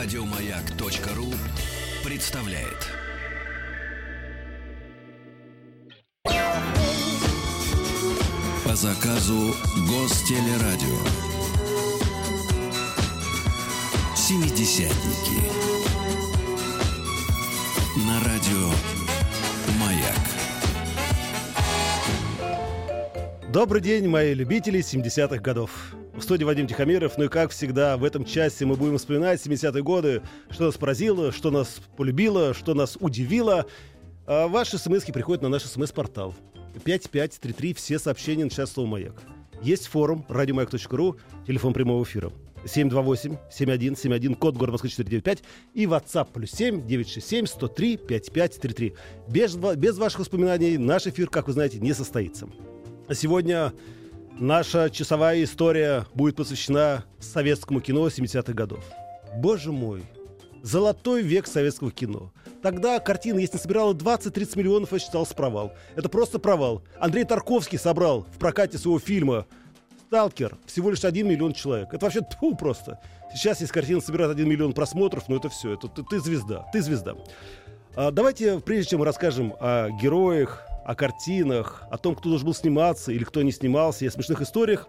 Радиомаяк.ру представляет. По заказу Гостелерадио. Семидесятники. На радио Маяк. Добрый день, мои любители 70-х годов. В студии Вадим Тихомиров, ну и как всегда, в этом часе мы будем вспоминать 70-е годы, что нас поразило, что нас полюбило, что нас удивило. А ваши смс приходят на наш смс-портал. 5533, все сообщения начинают слово «Маяк». Есть форум радиомаяк.ру, телефон прямого эфира. 728-7171, код город Москвы 495 и WhatsApp плюс 7 967 103 5533. Без, без ваших воспоминаний наш эфир, как вы знаете, не состоится. Сегодня наша часовая история будет посвящена советскому кино 70-х годов. Боже мой, золотой век советского кино. Тогда картина, если собирала 20-30 миллионов, это считался провал. Это просто провал. Андрей Тарковский собрал в прокате своего фильма «Сталкер» всего лишь 1 миллион человек. Это вообще тьфу просто. Сейчас, если картина собирает 1 миллион просмотров, ну это все, это ты, ты звезда, ты звезда. А, давайте, прежде чем мы расскажем о героях, о картинах, о том, кто должен был сниматься или кто не снимался, и о смешных историях,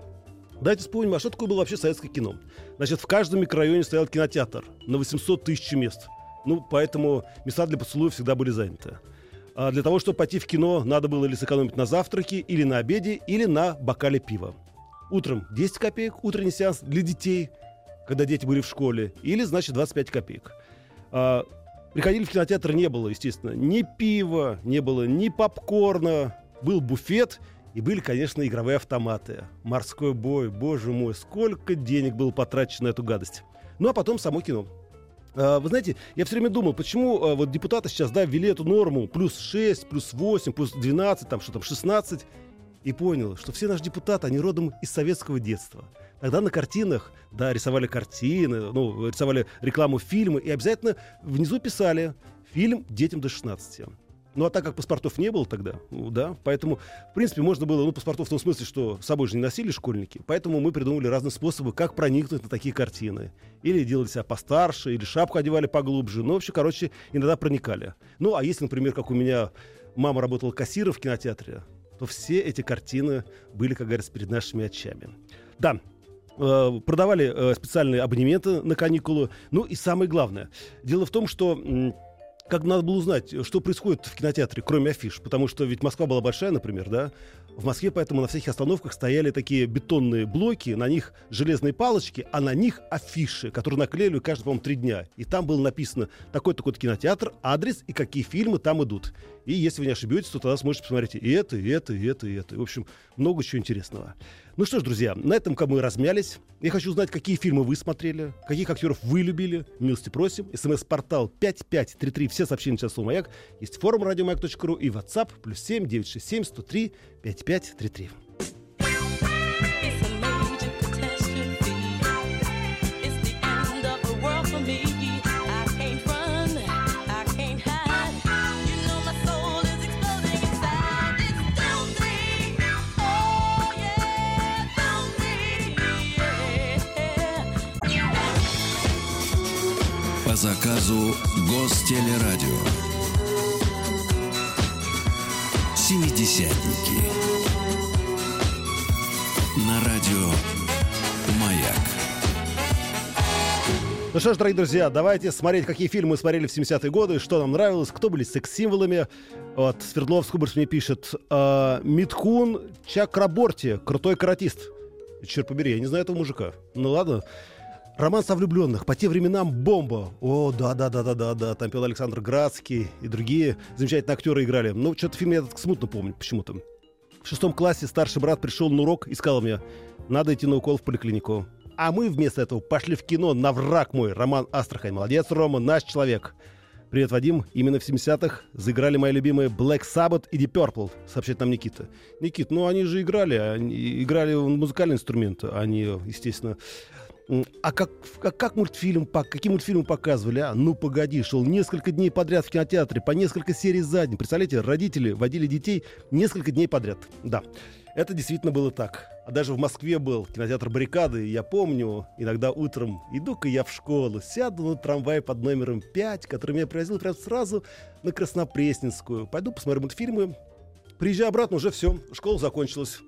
Давайте вспомним, а что такое было вообще советское кино? Значит, в каждом микрорайоне стоял кинотеатр на 800 тысяч мест. Ну, поэтому места для поцелуев всегда были заняты. А для того, чтобы пойти в кино, надо было или сэкономить на завтраке, или на обеде, или на бокале пива. Утром 10 копеек, утренний сеанс для детей, когда дети были в школе, или, значит, 25 копеек. А, приходили в кинотеатр, не было, естественно, ни пива, не было ни попкорна, был буфет – и были, конечно, игровые автоматы. Морской бой, боже мой, сколько денег было потрачено на эту гадость. Ну, а потом само кино. А, вы знаете, я все время думал, почему а, вот депутаты сейчас, да, ввели эту норму плюс 6, плюс 8, плюс 12, там что там, 16. И понял, что все наши депутаты, они родом из советского детства. Тогда на картинах, да, рисовали картины, ну, рисовали рекламу фильма, и обязательно внизу писали «Фильм детям до 16». Ну, а так как паспортов не было тогда, ну, да, поэтому, в принципе, можно было, ну, паспортов в том смысле, что с собой же не носили школьники, поэтому мы придумали разные способы, как проникнуть на такие картины. Или делали себя постарше, или шапку одевали поглубже, ну, вообще, короче, иногда проникали. Ну, а если, например, как у меня мама работала кассиром в кинотеатре, то все эти картины были, как говорится, перед нашими очами. Да, э, продавали э, специальные абонементы на каникулы. Ну и самое главное. Дело в том, что как надо было узнать, что происходит в кинотеатре, кроме афиш, потому что ведь Москва была большая, например, да, в Москве поэтому на всех остановках стояли такие бетонные блоки, на них железные палочки, а на них афиши, которые наклеили каждые, по-моему, три дня. И там было написано такой-то кинотеатр, адрес и какие фильмы там идут. И если вы не ошибетесь, то тогда сможете посмотреть и это, и это, и это, и это. В общем, много чего интересного. Ну что ж, друзья, на этом как мы размялись. Я хочу узнать, какие фильмы вы смотрели, каких актеров вы любили. Милости просим. СМС-портал 5533. Все сообщения сейчас слово «Маяк». Есть форум радиомаяк.ру и WhatsApp плюс 7 967 103 5533. Заказу Гостелерадио. Семидесятники. На радио Маяк. Ну что ж, дорогие друзья, давайте смотреть, какие фильмы мы смотрели в 70-е годы, что нам нравилось, кто были секс-символами. Вот, Свердловск Кубарс мне пишет. Э, Миткун Чакраборти, крутой каратист. Черт побери, я не знаю этого мужика. Ну ладно. Роман со влюбленных. По тем временам бомба. О, да, да, да, да, да, да. Там пел Александр Градский и другие замечательные актеры играли. Ну, что-то фильм я смутно помню почему-то. В шестом классе старший брат пришел на урок и сказал мне, надо идти на укол в поликлинику. А мы вместо этого пошли в кино на враг мой, Роман Астрахань. Молодец, Рома, наш человек. Привет, Вадим. Именно в 70-х заиграли мои любимые Black Sabbath и Deep Purple, сообщает нам Никита. Никит, ну они же играли, они играли музыкальный инструмент, они, естественно, а как, как, мультфильм, какие мультфильмы показывали, а? Ну, погоди, шел несколько дней подряд в кинотеатре, по несколько серий за день. Представляете, родители водили детей несколько дней подряд. Да. Это действительно было так. А даже в Москве был кинотеатр «Баррикады», я помню, иногда утром иду-ка я в школу, сяду на трамвай под номером 5, который меня привозил прямо сразу на Краснопресненскую. Пойду посмотрю мультфильмы. Приезжаю обратно, уже все, школа закончилась.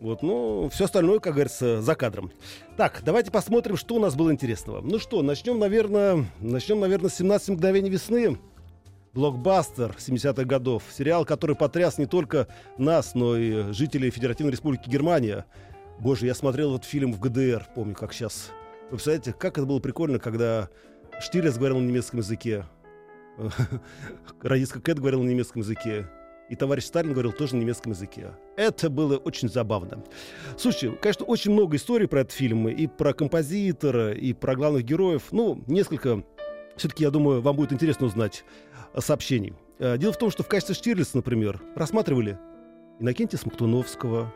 Вот, ну, все остальное, как говорится, за кадром. Так, давайте посмотрим, что у нас было интересного. Ну что, начнем, наверное, начнем, наверное, с 17 мгновений весны. Блокбастер 70-х годов. Сериал, который потряс не только нас, но и жителей Федеративной Республики Германия. Боже, я смотрел этот фильм в ГДР, помню, как сейчас. Вы представляете, как это было прикольно, когда Штирлиц говорил на немецком языке, Радиска Кэт говорил на немецком языке, и товарищ Сталин говорил тоже на немецком языке. Это было очень забавно. Слушайте, конечно, очень много историй про этот фильм, и про композитора, и про главных героев. Ну, несколько, все-таки, я думаю, вам будет интересно узнать сообщений. Э, дело в том, что в качестве Штирлица, например, рассматривали Иннокентия Смоктуновского,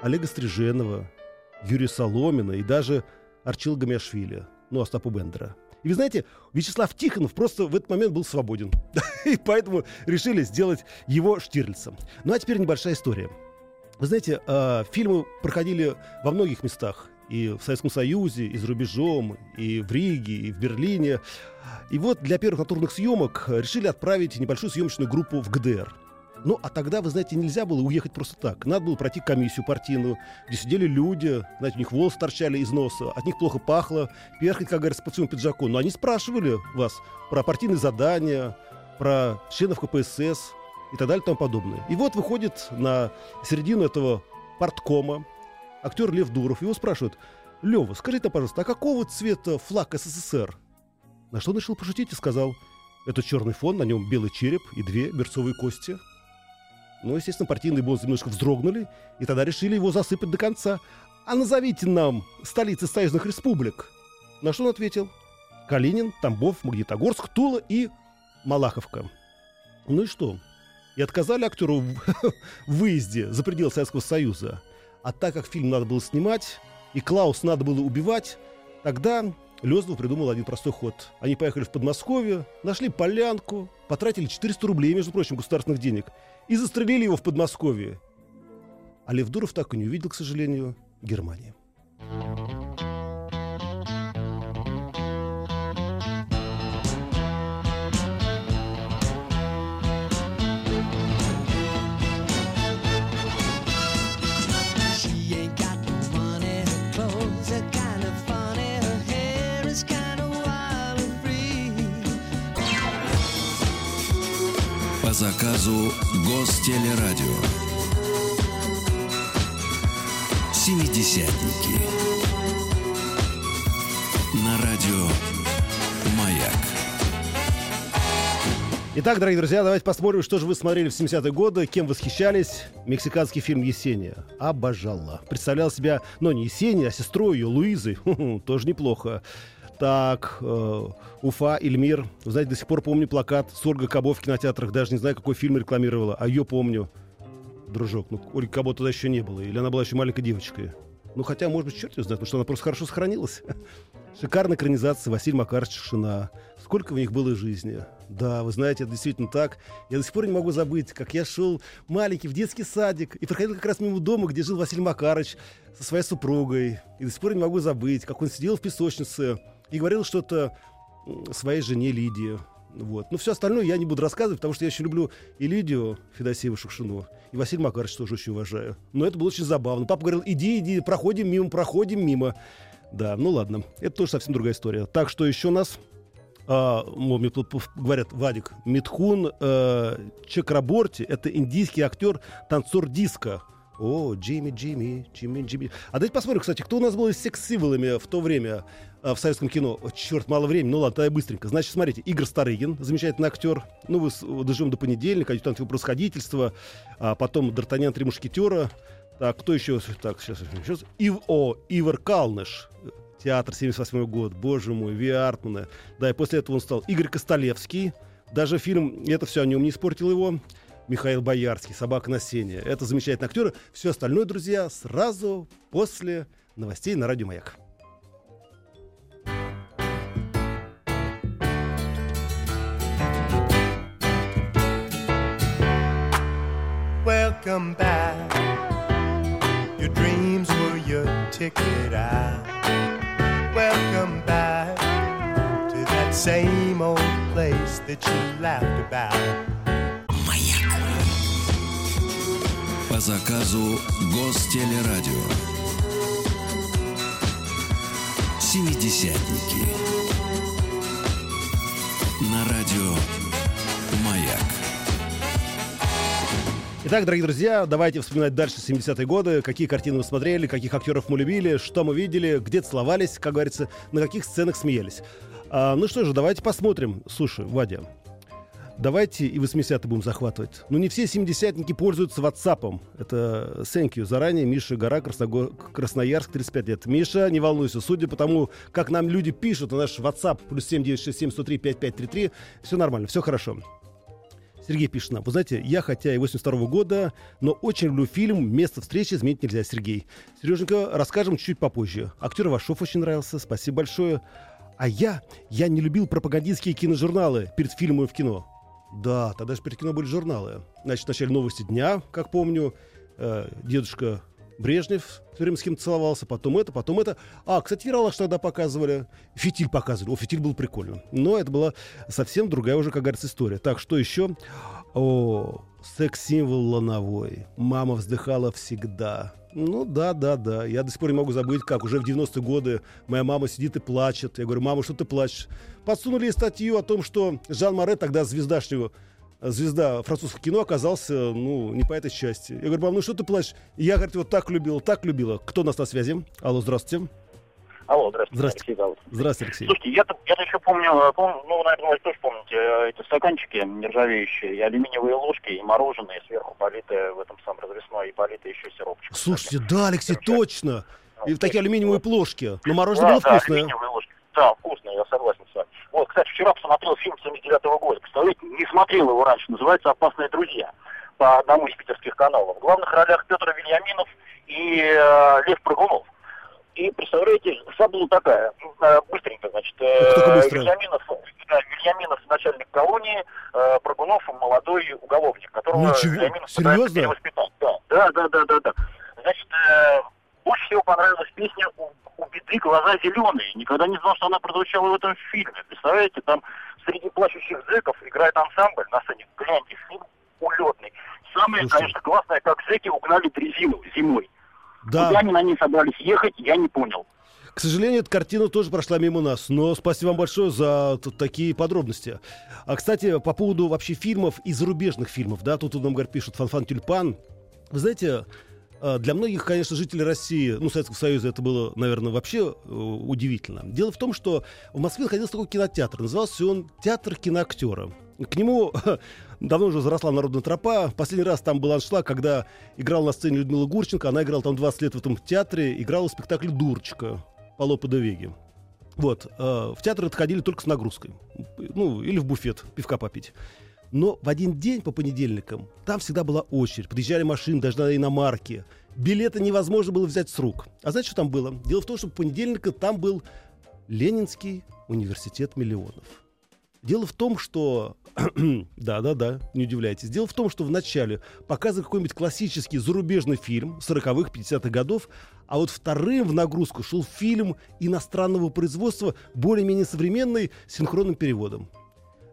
Олега Стриженова, Юрия Соломина и даже Арчил Гамяшвили, ну, Остапа Бендера. И вы знаете, Вячеслав Тихонов просто в этот момент был свободен. И поэтому решили сделать его Штирлицем. Ну а теперь небольшая история. Вы знаете, э, фильмы проходили во многих местах и в Советском Союзе, и за рубежом, и в Риге, и в Берлине. И вот для первых натурных съемок решили отправить небольшую съемочную группу в ГДР. Ну, а тогда, вы знаете, нельзя было уехать просто так. Надо было пройти комиссию партийную, где сидели люди, знаете, у них волосы торчали из носа, от них плохо пахло, перхоть, как говорится, по всему пиджаку. Но они спрашивали вас про партийные задания, про членов КПСС и так далее и тому подобное. И вот выходит на середину этого парткома актер Лев Дуров. Его спрашивают, Лева, скажите, пожалуйста, а какого цвета флаг СССР? На что он решил пошутить и сказал, это черный фон, на нем белый череп и две берцовые кости. Ну, естественно, партийные боссы немножко вздрогнули, и тогда решили его засыпать до конца. А назовите нам столицы союзных республик. На что он ответил? Калинин, Тамбов, Магнитогорск, Тула и Малаховка. Ну и что? И отказали актеру в выезде за пределы Советского Союза. А так как фильм надо было снимать, и Клаус надо было убивать, тогда Лезнов придумал один простой ход. Они поехали в Подмосковье, нашли полянку, потратили 400 рублей, между прочим, государственных денег, и застрелили его в Подмосковье. А Лев Дуров так и не увидел, к сожалению, Германии. По заказу Гостелерадио. Семидесятники. На радио «Маяк». Итак, дорогие друзья, давайте посмотрим, что же вы смотрели в 70-е годы, кем восхищались. Мексиканский фильм «Есения». Обожала. Представлял себя, но не Есения, а сестрой ее, Луизой. Тоже неплохо. Так, э, Уфа, Эльмир. Вы знаете, до сих пор помню плакат с Ольгой Кабо в кинотеатрах. Даже не знаю, какой фильм рекламировала, а ее помню. Дружок, ну Ольги Кабо тогда еще не было. Или она была еще маленькой девочкой. Ну, хотя, может быть, черт ее знает, потому что она просто хорошо сохранилась. Шикарная экранизация Василий Макарович Шина. Сколько в них было жизни. Да, вы знаете, это действительно так. Я до сих пор не могу забыть, как я шел маленький в детский садик и проходил как раз мимо дома, где жил Василий Макарович со своей супругой. И до сих пор не могу забыть, как он сидел в песочнице и говорил что-то своей жене Лидии. Вот. Но все остальное я не буду рассказывать, потому что я еще люблю и Лидию Федосееву Шукшину, и Василия Макаровича тоже очень уважаю. Но это было очень забавно. Папа говорил, иди, иди, проходим мимо, проходим мимо. Да, ну ладно, это тоже совсем другая история. Так что еще у нас а, говорят, Вадик, Митхун э, Чакраборти, это индийский актер, танцор диска. О, Джимми, Джимми, Джимми, Джимми. А давайте посмотрим, кстати, кто у нас был из секс-символами в то время в советском кино. О, черт, мало времени. Ну ладно, тогда быстренько. Значит, смотрите, Игорь Старыгин, замечательный актер. Ну, вы доживем до понедельника, адъютант его происходительства. А потом Д'Артаньян Три Мушкетера. Так, кто еще? Так, сейчас, сейчас. Ив, о, Ивар Калныш. Театр 78 год. Боже мой, Ви Артмана. Да, и после этого он стал Игорь Костолевский. Даже фильм «Это все о нем» не испортил его. Михаил Боярский, «Собака на сене». Это замечательные актеры. Все остальное, друзья, сразу после новостей на Радио Маяк. Welcome back. ticket out. Welcome back to that same old place that you laughed about. По заказу Гостелерадио. Семидесятники. На радио Итак, дорогие друзья, давайте вспоминать дальше 70-е годы, какие картины мы смотрели, каких актеров мы любили, что мы видели, где целовались, как говорится, на каких сценах смеялись. А, ну что же, давайте посмотрим. Слушай, Вадя, давайте и 80-е будем захватывать. Ну не все 70-ники пользуются WhatsApp. Это thank you заранее. Миша Гора, Красногор... Красноярск, 35 лет. Миша, не волнуйся, судя по тому, как нам люди пишут на наш WhatsApp, плюс 7967 103 5533, все нормально, все хорошо. Сергей пишет нам. Вы знаете, я хотя и 82 года, но очень люблю фильм «Место встречи изменить нельзя», Сергей. Сереженька, расскажем чуть попозже. Актер Вашов очень нравился, спасибо большое. А я, я не любил пропагандистские киножурналы перед фильмом в кино. Да, тогда же перед кино были журналы. Значит, вначале новости дня, как помню, э, дедушка Брежнев с кем-то целовался, потом это, потом это. А, кстати, Ералаш тогда показывали. Фитиль показывали. О, фитиль был прикольно. Но это была совсем другая уже, как говорится, история. Так, что еще? О, секс-символ лановой. Мама вздыхала всегда. Ну да, да, да. Я до сих пор не могу забыть, как уже в 90-е годы моя мама сидит и плачет. Я говорю, мама, что ты плачешь? Подсунули статью о том, что Жан Море, тогда звездашнего звезда французского кино оказался, ну, не по этой части. Я говорю, мам, ну что ты плачешь? Я, говорит, его так любила, так любила. Кто у нас на связи? Алло, здравствуйте. Алло, здравствуйте. Здравствуйте. Алексей зовут. Здравствуйте, Алексей. Слушайте, я-то, я-то еще помню, э, пом- ну, наверное, вы тоже помните, э, эти стаканчики нержавеющие, и алюминиевые ложки, и мороженое, сверху политое в этом самом развесной, и политое еще сиропчик. Слушайте, да, Алексей, Замечательно. точно. И Ну, такие алюминиевые плошки. Но мороженое да, было да, вкусное. алюминиевые ложки. Да, вкусное, я согласен с вами. Вот, кстати, вчера посмотрел фильм 79 года. Представляете, не смотрел его раньше. Называется «Опасные друзья» по одному из питерских каналов. В главных ролях Петр Вильяминов и э, Лев Прыгунов. И представляете, фабула такая, э, быстренько, значит, э, быстро. Вильяминов, да, Вильяминов начальник колонии, э, Прыгунов молодой уголовник, которого Ничего, Вильяминов серьезно? пытается перевоспитать. Да, да, да, да, да, да. Значит, э, больше всего понравилась песня у, беды глаза зеленые. Никогда не знал, что она прозвучала в этом фильме. Представляете, там среди плачущих зэков играет ансамбль на сцене. Гляньте, фильм улетный. Самое, Слушай. конечно, классное, как зэки угнали дрезину зимой. Куда Да, они на ней собрались ехать, я не понял. к сожалению, эта картина тоже прошла мимо нас. Но спасибо вам большое за такие подробности. А, кстати, по поводу вообще фильмов и зарубежных фильмов, да, тут нам, говорят, пишут «Фанфан Тюльпан». Вы знаете, для многих, конечно, жителей России, ну, Советского Союза, это было, наверное, вообще э, удивительно. Дело в том, что в Москве находился такой кинотеатр. Назывался он «Театр киноактера». К нему давно уже заросла народная тропа. Последний раз там был аншлаг, когда играла на сцене Людмила Гурченко. Она играла там 20 лет в этом театре, играла в спектакле «Дурочка» по Лопе де Веге. Вот. э, в театр отходили только с нагрузкой. Ну, или в буфет пивка попить. Но в один день по понедельникам там всегда была очередь. Подъезжали машины, даже на иномарки. Билеты невозможно было взять с рук. А знаете, что там было? Дело в том, что по понедельникам там был Ленинский университет миллионов. Дело в том, что... Да-да-да, не удивляйтесь. Дело в том, что вначале показывали какой-нибудь классический зарубежный фильм 40-х, 50-х годов, а вот вторым в нагрузку шел фильм иностранного производства, более-менее современный, с синхронным переводом.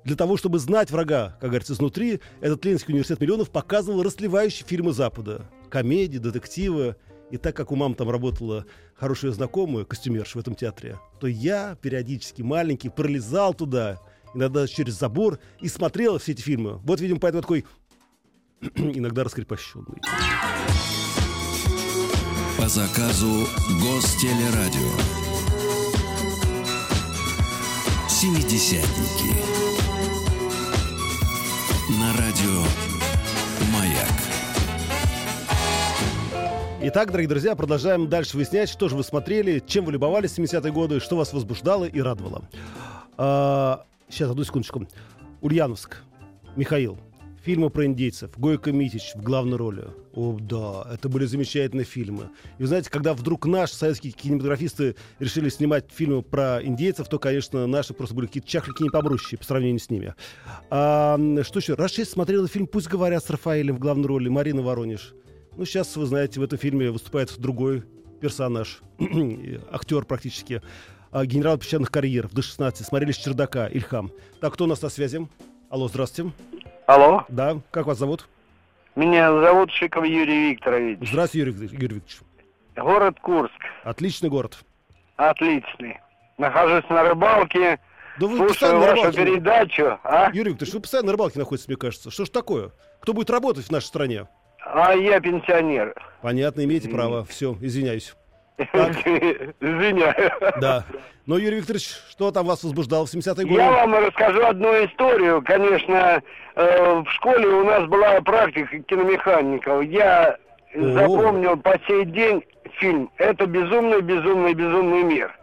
Для того, чтобы знать врага, как говорится, изнутри, этот Ленинский университет миллионов показывал расливающие фильмы Запада. Комедии, детективы. И так как у мамы там работала хорошая знакомая, костюмерша в этом театре, то я периодически маленький пролезал туда, иногда через забор, и смотрел все эти фильмы. Вот, видимо, поэтому такой иногда раскрепощенный. По заказу Гостелерадио. Семидесятники. На радио Маяк. Итак, дорогие друзья, продолжаем дальше выяснять, что же вы смотрели, чем вы любовались в 70-е годы, что вас возбуждало и радовало. А, сейчас, одну секундочку. Ульяновск. Михаил. Фильмы про индейцев. Гойко Митич в главной роли. О, да, это были замечательные фильмы. И вы знаете, когда вдруг наши советские кинематографисты решили снимать фильмы про индейцев, то, конечно, наши просто были какие-то чахлики непобрущие по сравнению с ними. А, что еще? Раз шесть смотрела фильм «Пусть говорят» с Рафаэлем в главной роли, Марина Воронеж. Ну, сейчас, вы знаете, в этом фильме выступает другой персонаж, актер практически, а, генерал песчаных карьеров, до 16, смотрели с чердака, Ильхам. Так, кто у нас на связи? Алло, здравствуйте. Алло, Да, как вас зовут? меня зовут Шиков Юрий Викторович. Здравствуйте, Юрий, Юрий Викторович. Город Курск. Отличный город. Отличный. Нахожусь на рыбалке, Да вы слушаю вашу рыбалке. передачу, а? Юрий Викторович, вы постоянно на рыбалке находитесь, мне кажется. Что ж такое? Кто будет работать в нашей стране? А я пенсионер. Понятно, имеете право. Все, извиняюсь. Извиняю. Да. Но, Юрий Викторович, что там вас возбуждало в 70-е годы? Я вам расскажу одну историю. Конечно, э, в школе у нас была практика киномехаников. Я О. запомнил по сей день фильм «Это безумный, безумный, безумный мир».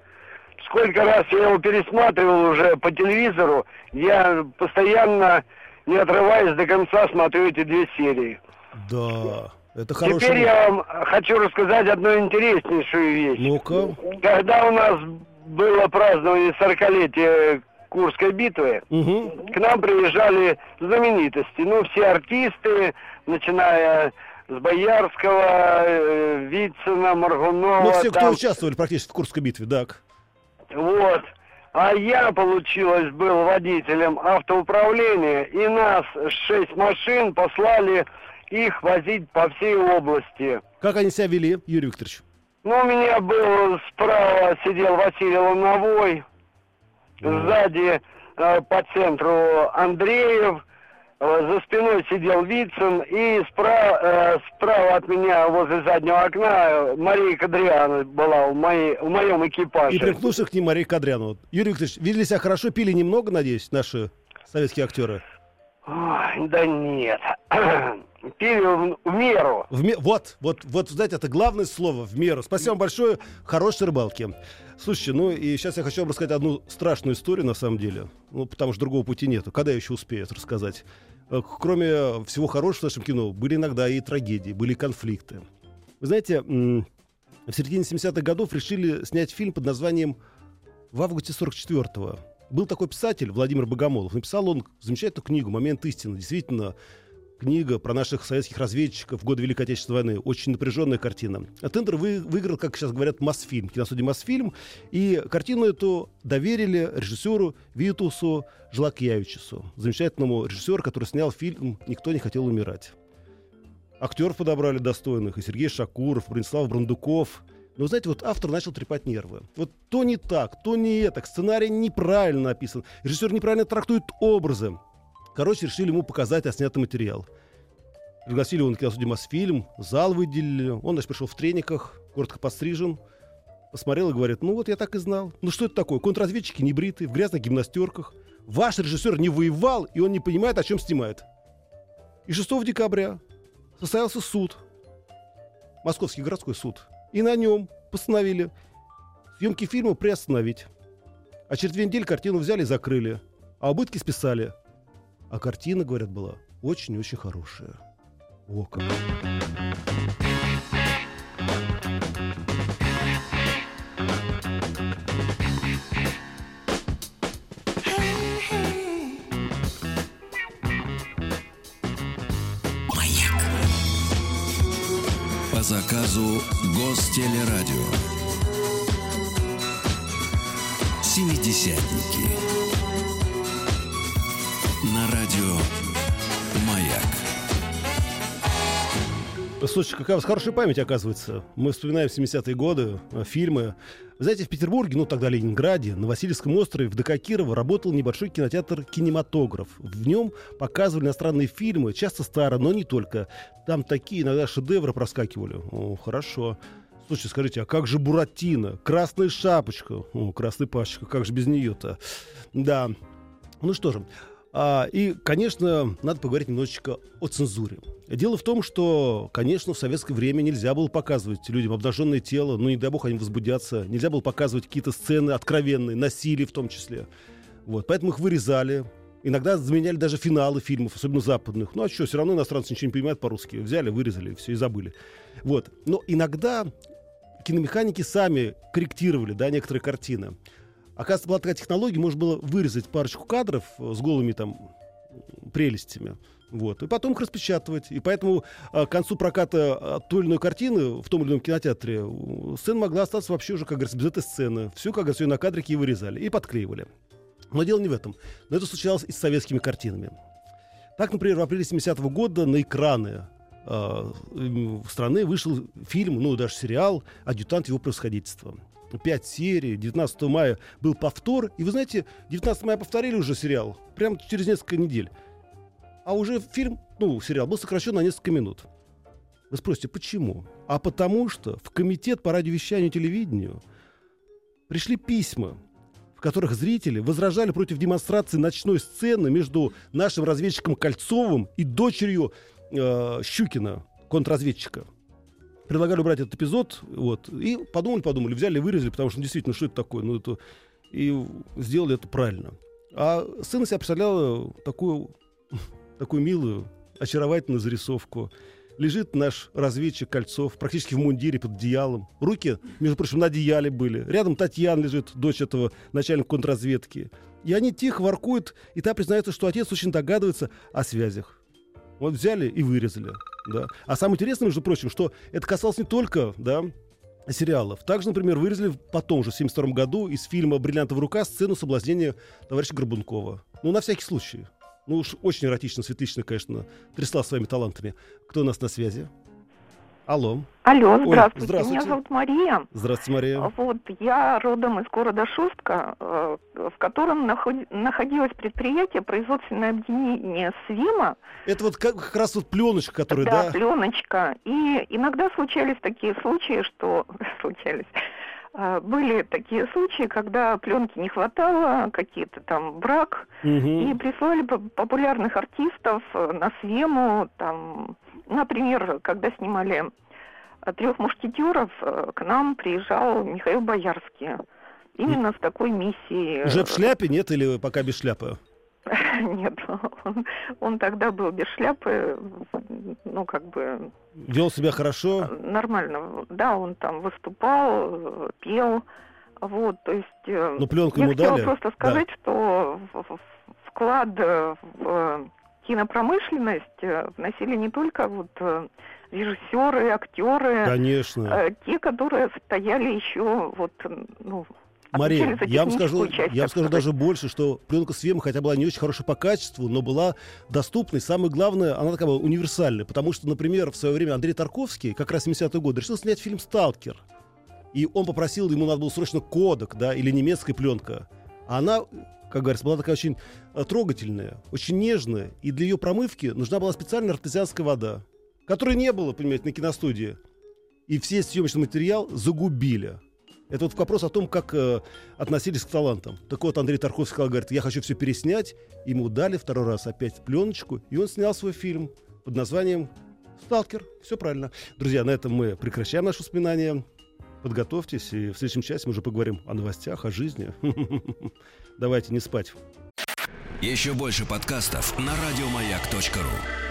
Сколько раз я его пересматривал уже по телевизору, я постоянно, не отрываясь до конца, смотрю эти две серии. Да, это хороший... Теперь я вам хочу рассказать одну интереснейшую вещь. Ну-ка. Когда у нас было празднование 40-летия Курской битвы, Мгм. к нам приезжали знаменитости. Ну, все артисты, начиная с Боярского, э, Вицина, Маргунова. Ну, все, кто там. участвовали практически в Курской битве, так. Вот. А я, получилось, был водителем автоуправления, и нас шесть машин послали их возить по всей области. Как они себя вели, Юрий Викторович? Ну, у меня был справа сидел Василий Луновой, сзади э, по центру Андреев, э, за спиной сидел Вицин, и справа, э, справа от меня возле заднего окна Мария Кадриана была в, моей, в моем экипаже. И примкнувших к ним Мария Кадряну. Юрий Викторович, вели себя хорошо, пили немного, надеюсь, наши советские актеры? Ой, да нет. Пили в, меру. В ме- Вот, вот, вот, знаете, это главное слово, в меру. Спасибо вам большое, хорошей рыбалки. Слушайте, ну и сейчас я хочу вам рассказать одну страшную историю, на самом деле. Ну, потому что другого пути нету. Когда я еще успею это рассказать? Э, Кроме всего хорошего в нашем кино, были иногда и трагедии, были конфликты. Вы знаете, в середине 70-х годов решили снять фильм под названием «В августе 44-го». Был такой писатель Владимир Богомолов. Написал он замечательную книгу «Момент истины». Действительно, книга про наших советских разведчиков в годы Великой Отечественной войны. Очень напряженная картина. А Тендер вы, выиграл, как сейчас говорят, Мосфильм, киностудия Мосфильм. И картину эту доверили режиссеру Витусу Жлакьявичусу, замечательному режиссеру, который снял фильм «Никто не хотел умирать». Актеров подобрали достойных, и Сергей Шакуров, Бронислав Брандуков. Но, знаете, вот автор начал трепать нервы. Вот то не так, то не это, сценарий неправильно написан, режиссер неправильно трактует образы. Короче, решили ему показать отснятый материал. Пригласили его на киностудию Мосфильм, зал выделили. Он, значит, пришел в трениках, коротко подстрижен. Посмотрел и говорит, ну вот я так и знал. Ну что это такое? Контрразведчики не бритые, в грязных гимнастерках. Ваш режиссер не воевал, и он не понимает, о чем снимает. И 6 декабря состоялся суд. Московский городской суд. И на нем постановили съемки фильма приостановить. А через две недели картину взяли и закрыли. А убытки списали. А картина, говорят, была очень-очень хорошая. О, как. По заказу Гостелерадио. Семидесятники. Радио Маяк. Слушайте, какая у вас хорошая память, оказывается. Мы вспоминаем 70-е годы, э, фильмы. Знаете, в Петербурге, ну тогда Ленинграде, на Васильевском острове в ДК Кирова работал небольшой кинотеатр «Кинематограф». В нем показывали иностранные фильмы, часто старые, но не только. Там такие иногда шедевры проскакивали. О, хорошо. Слушайте, скажите, а как же Буратино? Красная шапочка. О, красная пачка, как же без нее-то? Да. Ну что же, а, и, конечно, надо поговорить немножечко о цензуре. Дело в том, что, конечно, в советское время нельзя было показывать людям обнаженное тело, ну, не дай бог, они возбудятся. Нельзя было показывать какие-то сцены откровенные, насилие в том числе. Вот, поэтому их вырезали. Иногда заменяли даже финалы фильмов, особенно западных. Ну а что, все равно иностранцы ничего не понимают по-русски. Взяли, вырезали, все, и забыли. Вот. Но иногда киномеханики сами корректировали, да, некоторые картины. Оказывается, была такая технология, можно было вырезать парочку кадров э, с голыми там прелестями. Вот. И потом их распечатывать. И поэтому а, к концу проката а, той или иной картины в том или ином кинотеатре сцена могла остаться вообще уже, как говорится, без этой сцены. Всю, как говорится, ее на кадрике и вырезали. И подклеивали. Но дело не в этом. Но это случалось и с советскими картинами. Так, например, в апреле 70-го года на экраны э, страны вышел фильм, ну, даже сериал «Адъютант его превосходительства». Пять серий, 19 мая был повтор. И вы знаете, 19 мая повторили уже сериал, прямо через несколько недель. А уже фильм, ну, сериал был сокращен на несколько минут. Вы спросите, почему? А потому что в комитет по радиовещанию и телевидению пришли письма, в которых зрители возражали против демонстрации ночной сцены между нашим разведчиком Кольцовым и дочерью э, Щукина, контрразведчика. Предлагали убрать этот эпизод, вот, и подумали, подумали, взяли вырезали, потому что ну, действительно, что это такое? Ну, это... И сделали это правильно. А сцена себя представляла такую, такую милую, очаровательную зарисовку. Лежит наш разведчик Кольцов, практически в мундире под одеялом. Руки, между прочим, на одеяле были. Рядом Татьяна лежит, дочь этого начальника контрразведки. И они тихо воркуют, и та признается, что отец очень догадывается о связях. Вот взяли и вырезали. Да. А самое интересное, между прочим, что это касалось не только да, сериалов. Также, например, вырезали потом же, в 1972 году, из фильма «Бриллиантовая рука» сцену соблазнения товарища Горбункова. Ну, на всякий случай. Ну уж очень эротично, Светлична, конечно, трясла своими талантами. Кто у нас на связи? Алло. Алло, Ой, здравствуйте. здравствуйте. Меня зовут Мария. Здравствуйте, Мария. Вот, я родом из города Шустка, э, в котором наход- находилось предприятие производственное объединение СВИМа, Это вот как, как раз вот пленочка, которая, да, да? пленочка. И иногда случались такие случаи, что случались. Э, Были такие случаи, когда пленки не хватало, какие-то там брак, Мгм. и прислали по- популярных артистов э, на съему, там, например, когда снимали э, трех мушкетеров, э, к нам приезжал Михаил Боярский. Именно с такой миссией. Уже в шляпе, нет, или пока без шляпы? Нет, он, он тогда был без шляпы, ну, как бы Вел себя хорошо? нормально. Да, он там выступал, пел. Вот, то есть... э, Ну, пленку Я ему хотела дали? просто сказать, что в- в- вклад э, в э, кинопромышленность вносили не только вот режиссеры, актеры, Конечно. те, которые стояли еще вот, ну, Мария, отвечали за я вам скажу, часть, я вам скажу сказать. даже больше, что пленка Свема хотя была не очень хорошая по качеству, но была доступной. Самое главное, она такая была универсальная, потому что, например, в свое время Андрей Тарковский, как раз 70-й год, решил снять фильм «Сталкер». И он попросил, ему надо было срочно кодек, да, или немецкая пленка. А она, как говорится, была такая очень э, трогательная, очень нежная. И для ее промывки нужна была специальная артезианская вода, которой не было, понимаете, на киностудии. И все съемочный материал загубили. Это вот вопрос о том, как э, относились к талантам. Так вот, Андрей Тарковский сказал, говорит, я хочу все переснять. Ему дали второй раз опять пленочку, и он снял свой фильм под названием «Сталкер». Все правильно. Друзья, на этом мы прекращаем наши воспоминания. Подготовьтесь, и в следующем часе мы уже поговорим о новостях, о жизни. Давайте не спать. Еще больше подкастов на радиомаяк.ру.